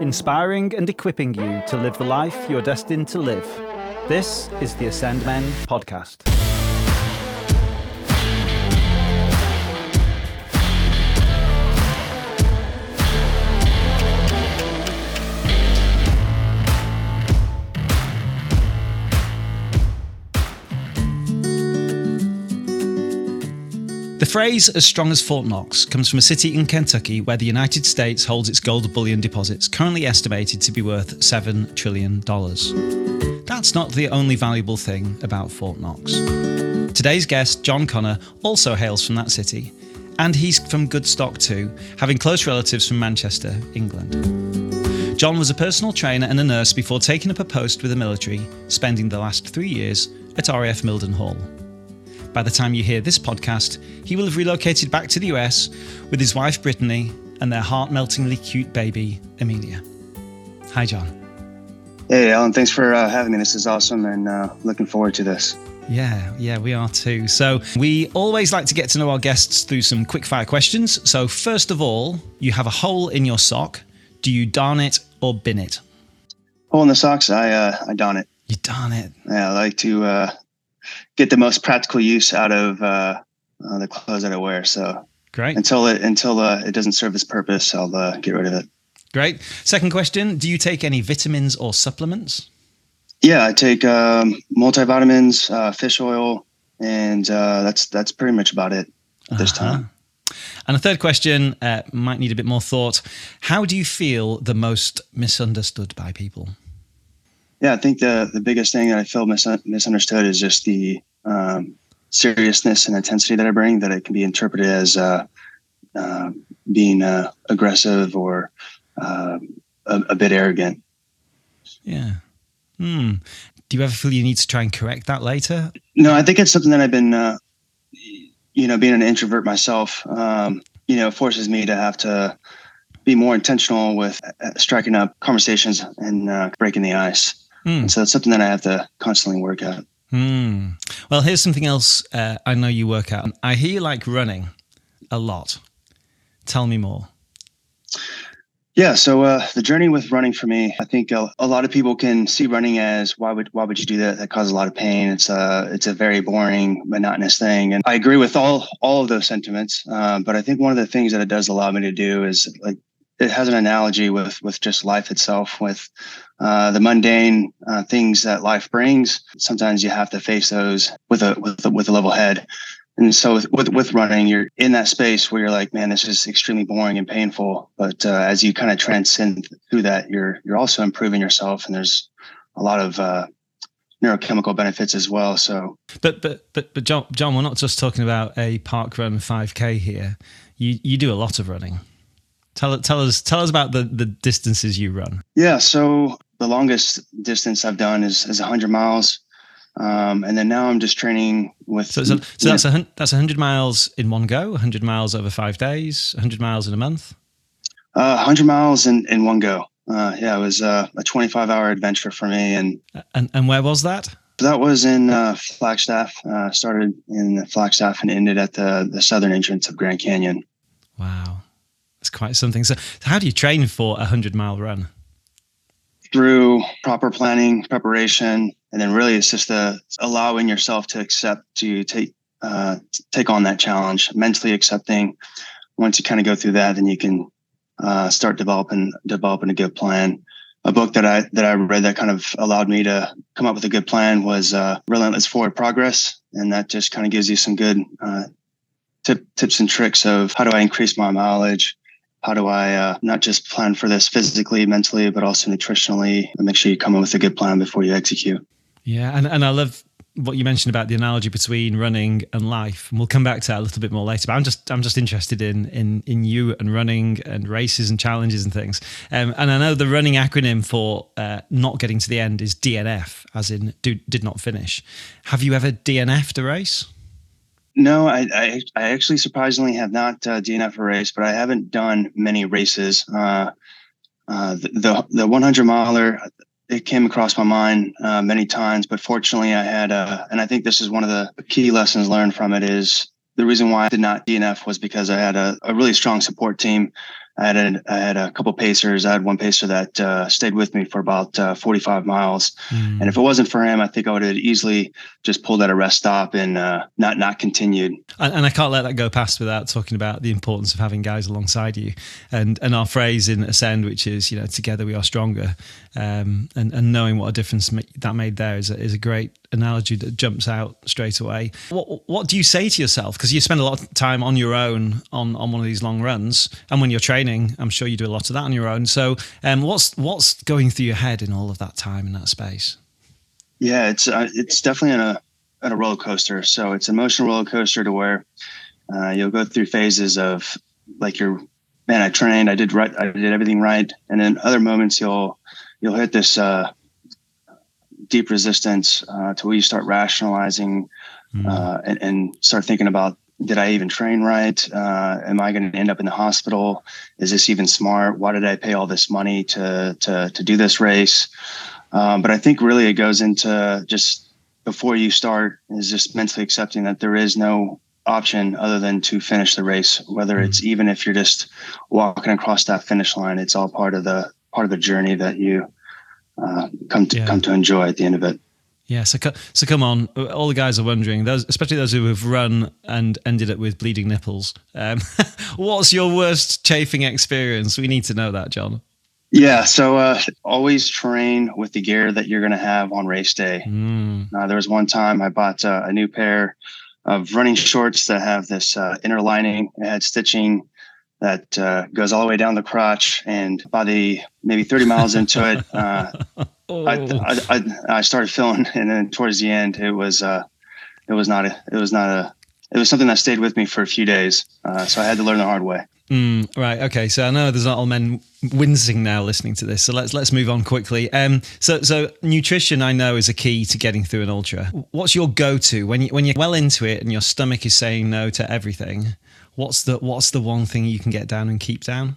inspiring and equipping you to live the life you're destined to live. This is the Ascend Men podcast. The phrase as strong as Fort Knox comes from a city in Kentucky where the United States holds its gold bullion deposits, currently estimated to be worth $7 trillion. That's not the only valuable thing about Fort Knox. Today's guest, John Conner, also hails from that city, and he's from good stock too, having close relatives from Manchester, England. John was a personal trainer and a nurse before taking up a post with the military, spending the last three years at RAF Mildenhall. By the time you hear this podcast, he will have relocated back to the US with his wife Brittany and their heart meltingly cute baby, Amelia. Hi, John. Hey, Alan. Thanks for uh, having me. This is awesome and uh, looking forward to this. Yeah, yeah, we are too. So, we always like to get to know our guests through some quick fire questions. So, first of all, you have a hole in your sock. Do you darn it or bin it? Hole in the socks, I uh, I darn it. You darn it. Yeah, I like to uh, get the most practical use out of uh, uh, the clothes that I wear. So Great. until it until uh, it doesn't serve its purpose, I'll uh, get rid of it. Great. Second question Do you take any vitamins or supplements? Yeah, I take um, multivitamins, uh, fish oil, and uh, that's that's pretty much about it at this Uh-huh. time. And a third question uh, might need a bit more thought. How do you feel the most misunderstood by people? Yeah, I think the the biggest thing that I feel mis- misunderstood is just the um, seriousness and intensity that I bring. That it can be interpreted as uh, uh, being uh, aggressive or uh, a, a bit arrogant. Yeah. Hmm. Do you ever feel you need to try and correct that later? No, I think it's something that I've been, uh, you know, being an introvert myself, um, you know, forces me to have to be more intentional with uh, striking up conversations and uh, breaking the ice. Hmm. And so it's something that I have to constantly work at. Hmm. Well, here's something else uh, I know you work out. I hear you like running a lot. Tell me more. Yeah. So uh, the journey with running for me, I think a, a lot of people can see running as why would why would you do that? That causes a lot of pain. It's a it's a very boring, monotonous thing, and I agree with all all of those sentiments. Uh, but I think one of the things that it does allow me to do is like it has an analogy with with just life itself, with uh, the mundane uh, things that life brings. Sometimes you have to face those with a with a, with a level head. And so with, with, with running, you're in that space where you're like, man, this is extremely boring and painful. But uh, as you kind of transcend through that, you're you're also improving yourself, and there's a lot of uh, neurochemical benefits as well. So But but but but John, John, we're not just talking about a park run 5k here. You you do a lot of running. Tell tell us tell us about the the distances you run. yeah, so the longest distance I've done is is 100 miles, um, and then now I'm just training with. So so, so yeah, that's a that's 100 miles in one go, 100 miles over 5 days, 100 miles in a month. uh, 100 miles in in one go. Uh, yeah, it was uh, a 25 hour adventure for me, and And and where was that? That was in uh, Flagstaff. Uh, started in Flagstaff and ended at the the southern entrance of Grand Canyon. Wow. Quite something. So how do you train for a 100 mile run? Through proper planning, preparation, and then really it's just uh, allowing yourself to accept to take uh, take on that challenge, mentally accepting. Once you kind of go through that, then you can uh, start developing developing a good plan. A book that I that I read that kind of allowed me to come up with a good plan was uh, Relentless Forward Progress, and that just kind of gives you some good uh, tip, tips and tricks of how do I increase my mileage, how do I uh, not just plan for this physically, mentally, but also nutritionally, and make sure you come up with a good plan before you execute. Yeah, and, and I love what you mentioned about the analogy between running and life. And we'll come back to that a little bit more later. But I'm just I'm just interested in in in you and running and races and challenges and things. Um, and I know the running acronym for uh, not getting to the end is DNF, as in do, did not finish. Have you ever DNF'd a race? No, I, I, I actually surprisingly have not uh, DNF a race, but I haven't done many races. Uh, uh, the, the the 100 miler, it came across my mind uh, many times, but fortunately, I had, uh, and I think this is one of the key lessons learned from it is the reason why I did not DNF was because I had a, a really strong support team I had a, I had a couple pacers. I had one pacer that uh, stayed with me for about uh, 45 miles. Mm. And if it wasn't for him, I think I would have easily just pulled at a rest stop and uh, not not continued. And, and, I can't let that go past without talking about the importance of having guys alongside you. And and our phrase in Ascend, which is you know together we are stronger, um, and and knowing what a difference that made there is a, is a great analogy that jumps out straight away. What what do you say to yourself? Because you spend a lot of time on your own on on one of these long runs, and when you're training, I'm sure you do a lot of that on your own. So, um, what's what's going through your head in all of that time in that space? Yeah, it's uh, it's definitely a at a roller coaster. So it's an emotional roller coaster to where uh, you'll go through phases of like you're man, I trained, I did right, I did everything right, and then other moments you'll you'll hit this uh, deep resistance uh, to where you start rationalizing mm. uh, and, and, start thinking about did I even train right? Uh, am I going to end up in the hospital? Is this even smart? Why did I pay all this money to to to do this race? Um, but I think really it goes into just before you start is just mentally accepting that there is no option other than to finish the race. Whether mm. it's even if you're just walking across that finish line, it's all part of the part of the journey that you uh, come to yeah. come to enjoy at the end of it. Yeah, so so come on, all the guys are wondering, those, especially those who have run and ended up with bleeding nipples. Um, what's your worst chafing experience? We need to know that, John. Yeah, so uh, always train with the gear that you're going to have on race day. Mm. Uh, there was one time I bought uh, a new pair of running shorts that have this uh, inner lining. It had stitching that uh, goes all the way down the crotch. And by the maybe 30 miles into it, uh, oh. I, I, I, I, started feeling, and then towards the end, it was uh, it was not a it was not a it was something that stayed with me for a few days. Uh, so I had to learn the hard way. Mm, right. Okay. So I know there's not all men wincing now listening to this. So let's let's move on quickly. Um. So so nutrition I know is a key to getting through an ultra. What's your go-to when you when you're well into it and your stomach is saying no to everything? What's the what's the one thing you can get down and keep down?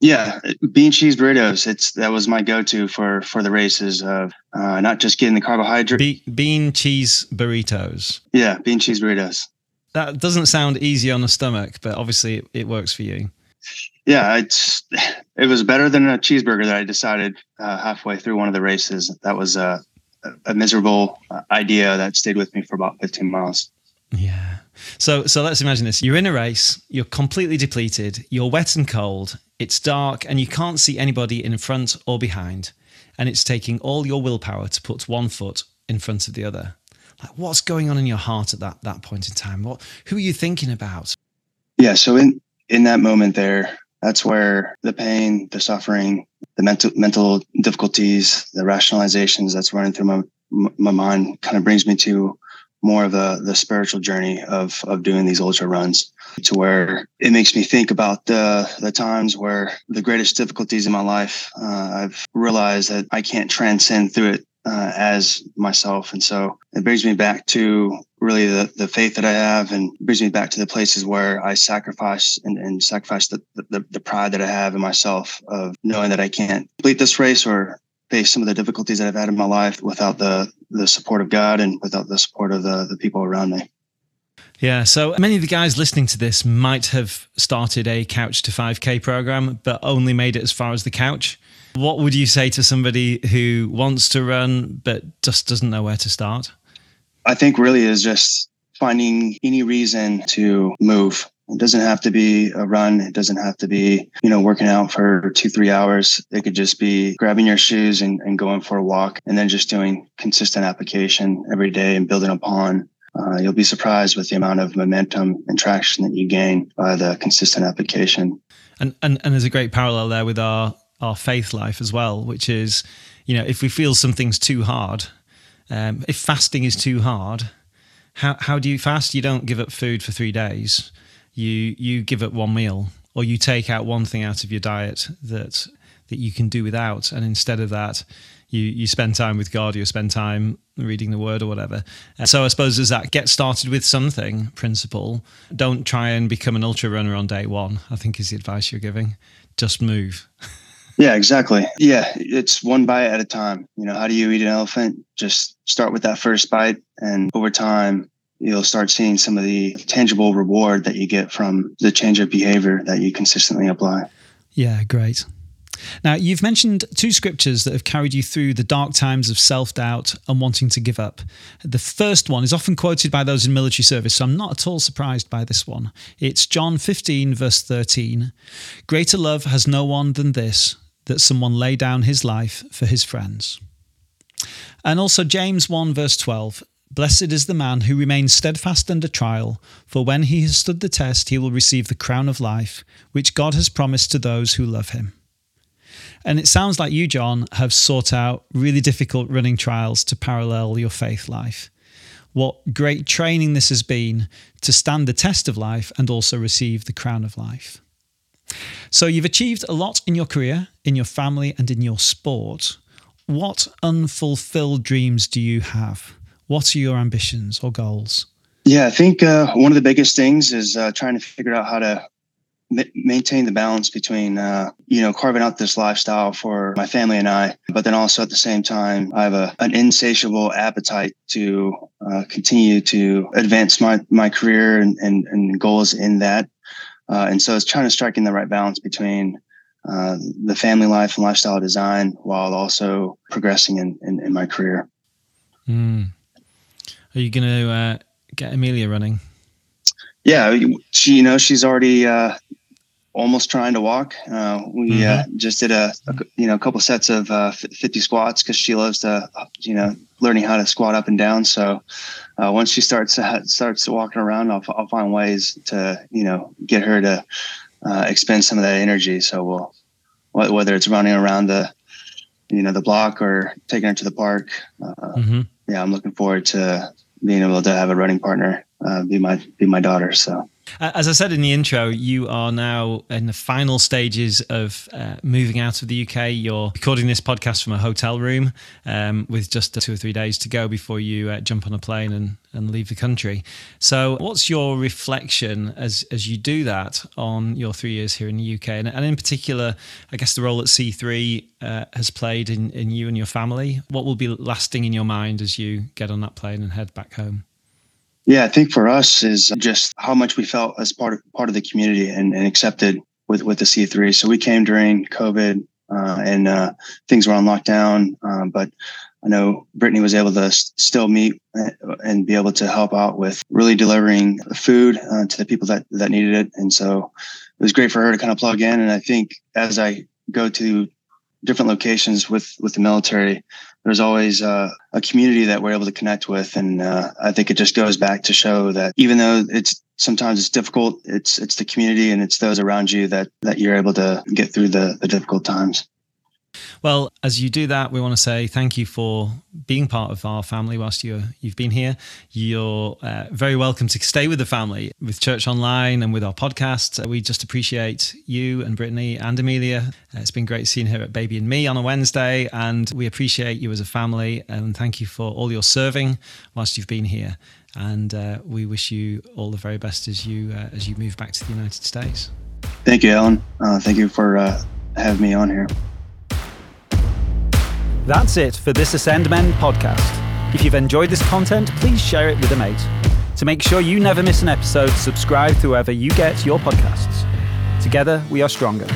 Yeah, bean cheese burritos. It's that was my go-to for for the races of uh, not just getting the carbohydrate. Be- bean cheese burritos. Yeah, bean cheese burritos. That doesn't sound easy on the stomach, but obviously it, it works for you. Yeah, it's it was better than a cheeseburger that I decided uh, halfway through one of the races. That was a, a miserable uh, idea that stayed with me for about 15 miles. Yeah. So so let's imagine this. You're in a race, you're completely depleted, you're wet and cold, it's dark and you can't see anybody in front or behind, and it's taking all your willpower to put one foot in front of the other. Like what's going on in your heart at that that point in time? What who are you thinking about? Yeah, so in in that moment there, that's where the pain, the suffering, the mental mental difficulties, the rationalizations that's running through my my mind kind of brings me to more of the the spiritual journey of of doing these ultra runs to where it makes me think about the the times where the greatest difficulties in my life uh, I've realized that I can't transcend through it uh, as myself. And so it brings me back to really the, the faith that I have and brings me back to the places where I sacrifice and, and sacrifice the, the, the pride that I have in myself of knowing that I can't complete this race or face some of the difficulties that I've had in my life without the the support of God and without the support of the the people around me. Yeah, so many of the guys listening to this might have started a couch to 5k program but only made it as far as the couch. What would you say to somebody who wants to run but just doesn't know where to start? I think really is just finding any reason to move it doesn't have to be a run. It doesn't have to be, you know, working out for two, three hours. It could just be grabbing your shoes and, and going for a walk and then just doing consistent application every day and building upon. Uh, you'll be surprised with the amount of momentum and traction that you gain by the consistent application. And, and, and there's a great parallel there with our, our faith life as well, which is, you know, if we feel something's too hard, um, if fasting is too hard, how, how do you fast? You don't give up food for three days you you give up one meal or you take out one thing out of your diet that that you can do without. And instead of that you you spend time with God you spend time reading the word or whatever. Uh, so I suppose as that get started with something principle. Don't try and become an ultra runner on day one I think is the advice you're giving. Just move. Yeah exactly. Yeah it's one bite at a time. You know how do you eat an elephant? Just start with that first bite and over time you'll start seeing some of the tangible reward that you get from the change of behavior that you consistently apply. Yeah, great. Now, you've mentioned two scriptures that have carried you through the dark times of self doubt and wanting to give up. The first one is often quoted by those in military service, so I'm not at all surprised by this one. It's John 15, verse 13. Greater love has no one than this, that someone lay down his life for his friends. And also James 1, verse 12. Blessed is the man who remains steadfast under trial, for when he has stood the test, he will receive the crown of life, which God has promised to those who love him. And it sounds like you, John, have sought out really difficult running trials to parallel your faith life. What great training this has been to stand the test of life and also receive the crown of life. So you've achieved a lot in your career, in your family, and in your sport. What unfulfilled dreams do you have? What are your ambitions or goals? Yeah, I think uh, one of the biggest things is uh, trying to figure out how to maintain the balance between uh, you know carving out this lifestyle for my family and I, but then also at the same time I have a an insatiable appetite to uh, continue to advance my my career and, and, and goals in that, uh, and so it's trying to strike in the right balance between. Uh, the family life and lifestyle design while also progressing in, in, in my career. Mm. Are you going to uh, get Amelia running? Yeah, she, you know, she's already uh, almost trying to walk. Uh, we uh, mm-hmm. just did a, a, you know a couple sets of uh, 50 squats because she loves to you know learning how to squat up and down. So uh, once she starts starts walking around, I'll, I'll find ways to you know get her to uh, expend some of that energy. So we'll whether it's running around the you know the block or taking her to the park. Mm-hmm. Yeah, I'm looking forward to being able to have a running partner uh, be my be my daughter. So. As I said in the intro, you are now in the final stages of uh, moving out of the UK. You're recording this podcast from a hotel room um, with just two or three days to go before you uh, jump on a plane and, and leave the country. So, what's your reflection as, as you do that on your three years here in the UK? And, and in particular, I guess the role that C3 uh, has played in, in you and your family. What will be lasting in your mind as you get on that plane and head back home? Yeah, I think for us is just how much we felt as part of part of the community and, and accepted with with the C3. So we came during COVID uh, and uh, things were on lockdown, um, but I know Brittany was able to still meet uh, and be able to help out with really delivering food uh, to the people that that needed it, and so it was great for her to kind of plug in. And I think as I go to different locations with with the military, there's always uh, a community that we're able to connect with, and uh, I think it just goes back to show that even though it's sometimes it's difficult, it's it's the community and it's those around you that that you're able to get through the, the difficult times. Well, as you do that, we want to say thank you for being part of our family whilst you you've been here. You're uh, very welcome to stay with the family with Church Online and with our podcast. Uh, we just appreciate you and Brittany and Amelia. Uh, it's been great seeing her at Baby and Me on a Wednesday, and we appreciate you as a family. And thank you for all your serving whilst you've been here. And uh, we wish you all the very best as you uh, as you move back to the United States. Thank you, Alan. Uh, thank you for having me on here. That's it for this Ascend Men podcast. If you've enjoyed this content, please share it with a mate. To make sure you never miss an episode, subscribe to whoever you get your podcasts. Together, we are stronger.